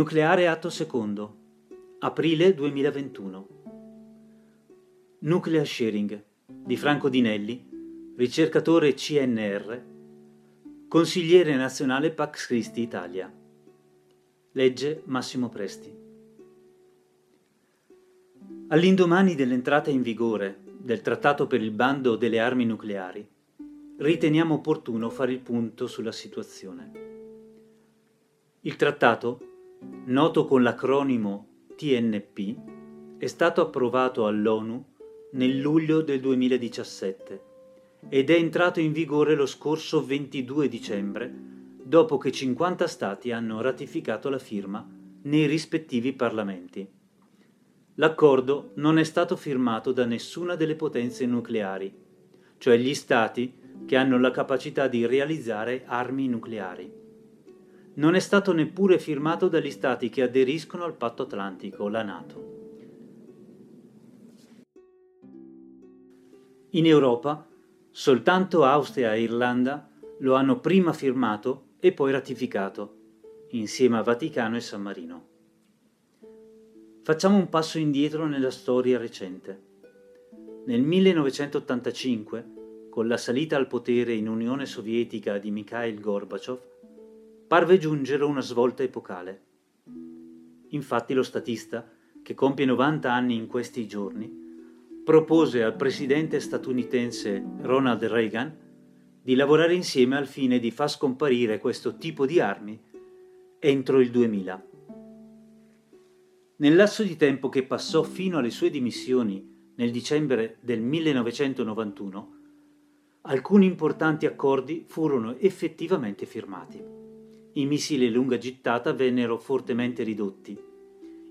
Nucleare atto secondo. Aprile 2021. Nuclear Sharing di Franco Dinelli, ricercatore CNR, consigliere nazionale Pax Christi Italia. Legge Massimo Presti. All'indomani dell'entrata in vigore del Trattato per il bando delle armi nucleari, riteniamo opportuno fare il punto sulla situazione. Il trattato noto con l'acronimo TNP, è stato approvato all'ONU nel luglio del 2017 ed è entrato in vigore lo scorso 22 dicembre, dopo che 50 Stati hanno ratificato la firma nei rispettivi parlamenti. L'accordo non è stato firmato da nessuna delle potenze nucleari, cioè gli Stati che hanno la capacità di realizzare armi nucleari non è stato neppure firmato dagli Stati che aderiscono al Patto Atlantico, la Nato. In Europa, soltanto Austria e Irlanda lo hanno prima firmato e poi ratificato, insieme a Vaticano e San Marino. Facciamo un passo indietro nella storia recente. Nel 1985, con la salita al potere in Unione Sovietica di Mikhail Gorbaciov, parve giungere una svolta epocale. Infatti lo statista, che compie 90 anni in questi giorni, propose al presidente statunitense Ronald Reagan di lavorare insieme al fine di far scomparire questo tipo di armi entro il 2000. Nel lasso di tempo che passò fino alle sue dimissioni nel dicembre del 1991, alcuni importanti accordi furono effettivamente firmati i missili a lunga gittata vennero fortemente ridotti.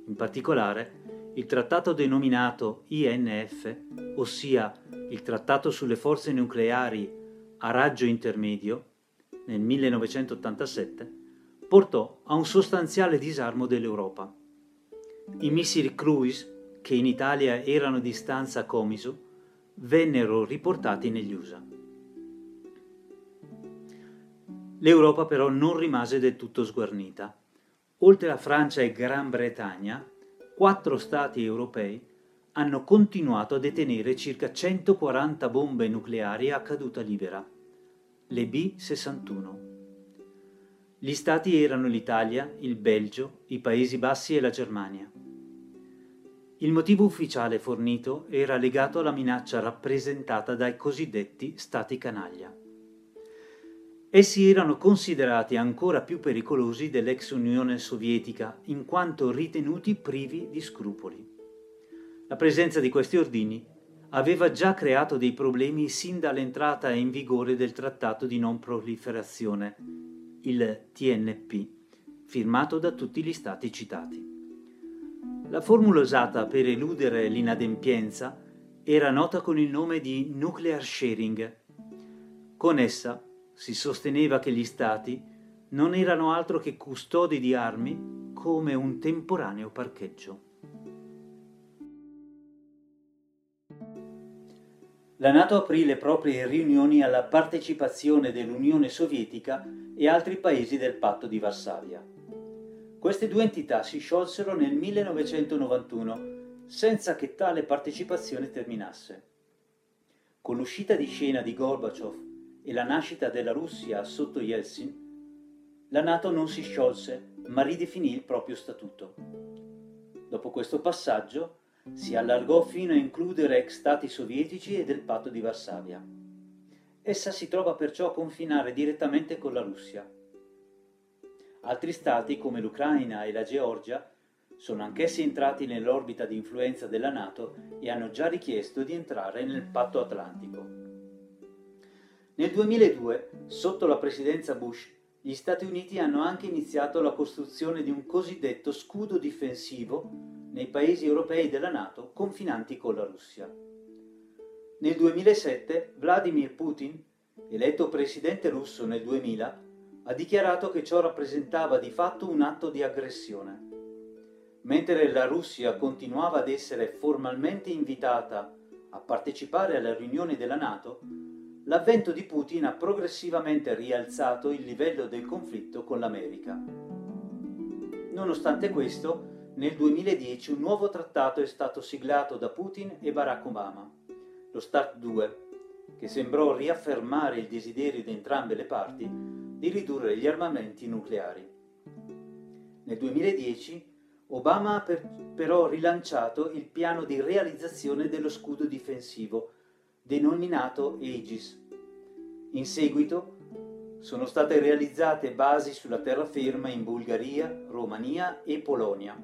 In particolare, il trattato denominato INF, ossia il Trattato sulle forze nucleari a raggio intermedio, nel 1987, portò a un sostanziale disarmo dell'Europa. I missili cruise, che in Italia erano di stanza Comiso, vennero riportati negli USA. L'Europa però non rimase del tutto sguarnita. Oltre a Francia e Gran Bretagna, quattro stati europei hanno continuato a detenere circa 140 bombe nucleari a caduta libera, le B-61. Gli stati erano l'Italia, il Belgio, i Paesi Bassi e la Germania. Il motivo ufficiale fornito era legato alla minaccia rappresentata dai cosiddetti stati canaglia. Essi erano considerati ancora più pericolosi dell'ex Unione Sovietica in quanto ritenuti privi di scrupoli. La presenza di questi ordini aveva già creato dei problemi sin dall'entrata in vigore del Trattato di non proliferazione, il TNP, firmato da tutti gli stati citati. La formula usata per eludere l'inadempienza era nota con il nome di nuclear sharing. Con essa si sosteneva che gli stati non erano altro che custodi di armi come un temporaneo parcheggio. La Nato aprì le proprie riunioni alla partecipazione dell'Unione Sovietica e altri paesi del patto di Varsavia. Queste due entità si sciolsero nel 1991 senza che tale partecipazione terminasse. Con l'uscita di scena di Gorbaciov e la nascita della Russia sotto Yeltsin, la Nato non si sciolse ma ridefinì il proprio statuto. Dopo questo passaggio si allargò fino a includere ex stati sovietici e del patto di Varsavia. Essa si trova perciò a confinare direttamente con la Russia. Altri stati come l'Ucraina e la Georgia sono anch'essi entrati nell'orbita di influenza della Nato e hanno già richiesto di entrare nel patto atlantico. Nel 2002, sotto la presidenza Bush, gli Stati Uniti hanno anche iniziato la costruzione di un cosiddetto scudo difensivo nei paesi europei della Nato confinanti con la Russia. Nel 2007 Vladimir Putin, eletto presidente russo nel 2000, ha dichiarato che ciò rappresentava di fatto un atto di aggressione. Mentre la Russia continuava ad essere formalmente invitata a partecipare alle riunioni della Nato, l'avvento di Putin ha progressivamente rialzato il livello del conflitto con l'America. Nonostante questo, nel 2010 un nuovo trattato è stato siglato da Putin e Barack Obama, lo START 2, che sembrò riaffermare il desiderio di entrambe le parti di ridurre gli armamenti nucleari. Nel 2010 Obama ha per, però rilanciato il piano di realizzazione dello scudo difensivo, denominato Aegis. In seguito sono state realizzate basi sulla terraferma in Bulgaria, Romania e Polonia.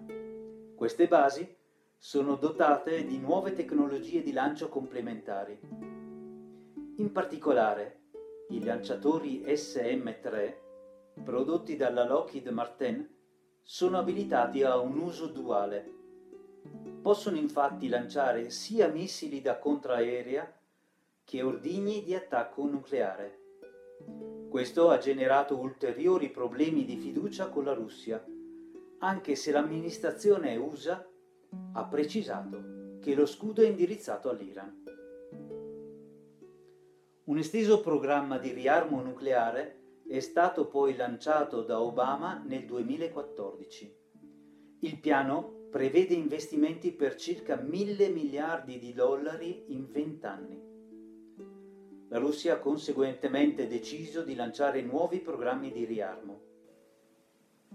Queste basi sono dotate di nuove tecnologie di lancio complementari. In particolare, i lanciatori SM-3, prodotti dalla Lockheed Martin, sono abilitati a un uso duale. Possono infatti lanciare sia missili da contraerea che ordigni di attacco nucleare. Questo ha generato ulteriori problemi di fiducia con la Russia, anche se l'amministrazione USA ha precisato che lo scudo è indirizzato all'Iran. Un esteso programma di riarmo nucleare è stato poi lanciato da Obama nel 2014. Il piano prevede investimenti per circa mille miliardi di dollari in vent'anni. La Russia ha conseguentemente deciso di lanciare nuovi programmi di riarmo.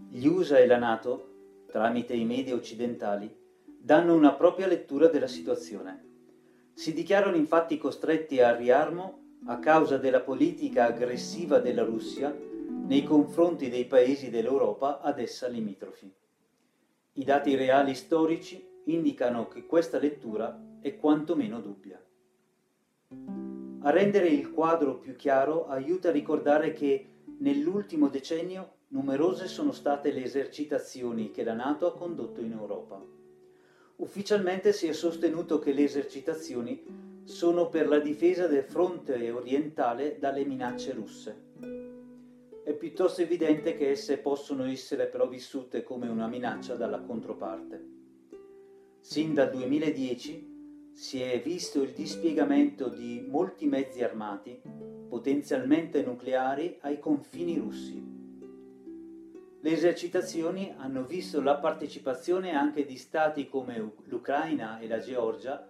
Gli USA e la Nato, tramite i media occidentali, danno una propria lettura della situazione. Si dichiarano infatti costretti al riarmo a causa della politica aggressiva della Russia nei confronti dei paesi dell'Europa ad essa limitrofi. I dati reali storici indicano che questa lettura è quantomeno dubbia. A rendere il quadro più chiaro aiuta a ricordare che nell'ultimo decennio numerose sono state le esercitazioni che la Nato ha condotto in Europa. Ufficialmente si è sostenuto che le esercitazioni sono per la difesa del fronte orientale dalle minacce russe. È piuttosto evidente che esse possono essere però vissute come una minaccia dalla controparte. Sin dal 2010 si è visto il dispiegamento di molti mezzi armati, potenzialmente nucleari, ai confini russi. Le esercitazioni hanno visto la partecipazione anche di stati come l'Ucraina e la Georgia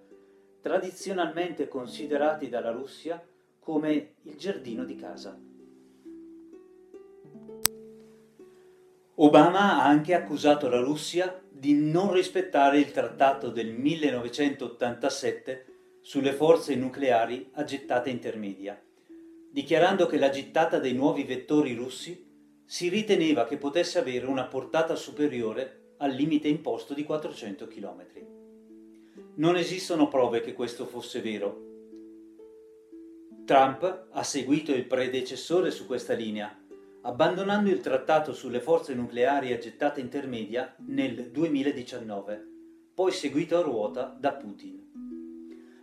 tradizionalmente considerati dalla Russia come il giardino di casa. Obama ha anche accusato la Russia di non rispettare il trattato del 1987 sulle forze nucleari a gettata intermedia, dichiarando che la gittata dei nuovi vettori russi si riteneva che potesse avere una portata superiore al limite imposto di 400 km. Non esistono prove che questo fosse vero. Trump ha seguito il predecessore su questa linea, abbandonando il trattato sulle forze nucleari a gettata intermedia nel 2019, poi seguito a ruota da Putin.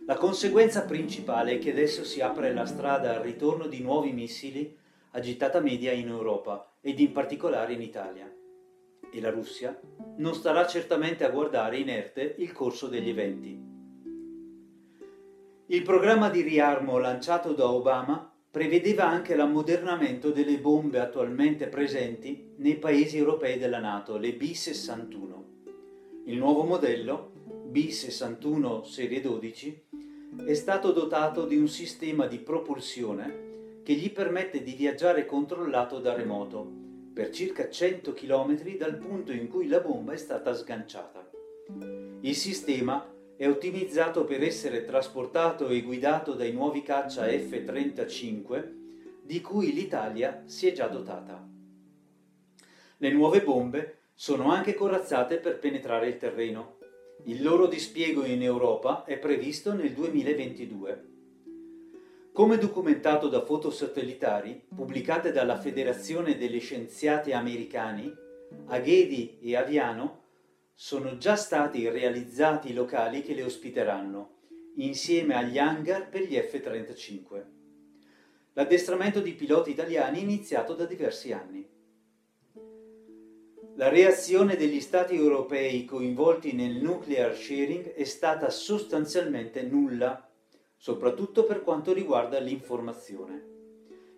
La conseguenza principale è che adesso si apre la strada al ritorno di nuovi missili a gettata media in Europa ed in particolare in Italia e la Russia non starà certamente a guardare inerte il corso degli eventi. Il programma di riarmo lanciato da Obama prevedeva anche l'ammodernamento delle bombe attualmente presenti nei paesi europei della Nato, le B-61. Il nuovo modello, B-61 serie 12, è stato dotato di un sistema di propulsione che gli permette di viaggiare controllato da remoto per circa 100 km dal punto in cui la bomba è stata sganciata. Il sistema è ottimizzato per essere trasportato e guidato dai nuovi caccia F-35 di cui l'Italia si è già dotata. Le nuove bombe sono anche corazzate per penetrare il terreno. Il loro dispiego in Europa è previsto nel 2022. Come documentato da foto satellitari pubblicate dalla Federazione degli Scienziati Americani, a Ghedi e Aviano sono già stati realizzati i locali che le ospiteranno, insieme agli hangar per gli F-35. L'addestramento di piloti italiani è iniziato da diversi anni. La reazione degli Stati europei coinvolti nel nuclear sharing è stata sostanzialmente nulla soprattutto per quanto riguarda l'informazione.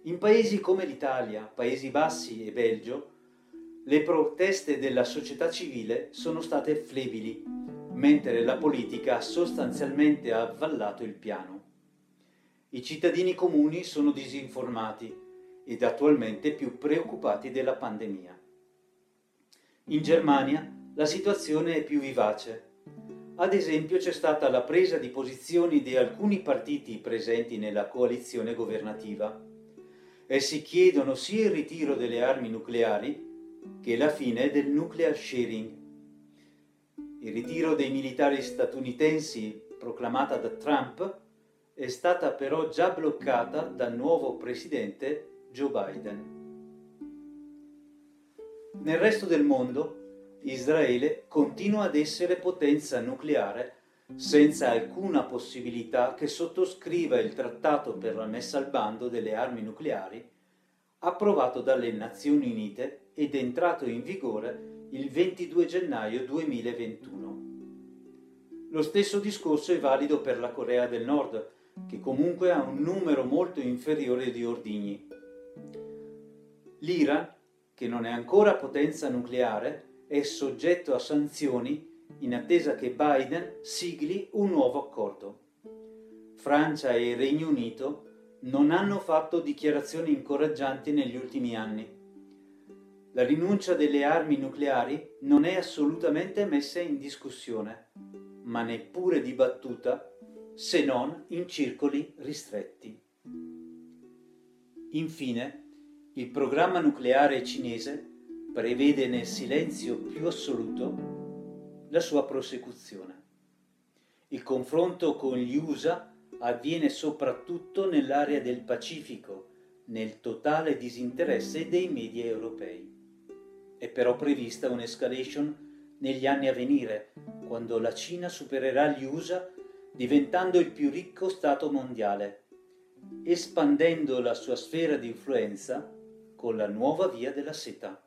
In paesi come l'Italia, Paesi Bassi e Belgio, Le proteste della società civile sono state flebili, mentre la politica ha sostanzialmente avvallato il piano. I cittadini comuni sono disinformati ed attualmente più preoccupati della pandemia. In Germania la situazione è più vivace. Ad esempio c'è stata la presa di posizioni di alcuni partiti presenti nella coalizione governativa. Essi chiedono sia il ritiro delle armi nucleari che la fine del nuclear sharing. Il ritiro dei militari statunitensi proclamata da Trump è stata però già bloccata dal nuovo presidente Joe Biden. Nel resto del mondo, Israele continua ad essere potenza nucleare senza alcuna possibilità che sottoscriva il trattato per la messa al bando delle armi nucleari approvato dalle Nazioni Unite ed entrato in vigore il 22 gennaio 2021. Lo stesso discorso è valido per la Corea del Nord, che comunque ha un numero molto inferiore di ordigni. L'Iran, che non è ancora potenza nucleare, è soggetto a sanzioni in attesa che Biden sigli un nuovo accordo. Francia e Regno Unito non hanno fatto dichiarazioni incoraggianti negli ultimi anni. La rinuncia delle armi nucleari non è assolutamente messa in discussione, ma neppure dibattuta se non in circoli ristretti. Infine, il programma nucleare cinese prevede nel silenzio più assoluto la sua prosecuzione. Il confronto con gli USA avviene soprattutto nell'area del Pacifico, nel totale disinteresse dei media europei. È però prevista un'escalation negli anni a venire, quando la Cina supererà gli USA diventando il più ricco Stato mondiale, espandendo la sua sfera di influenza con la nuova via della seta.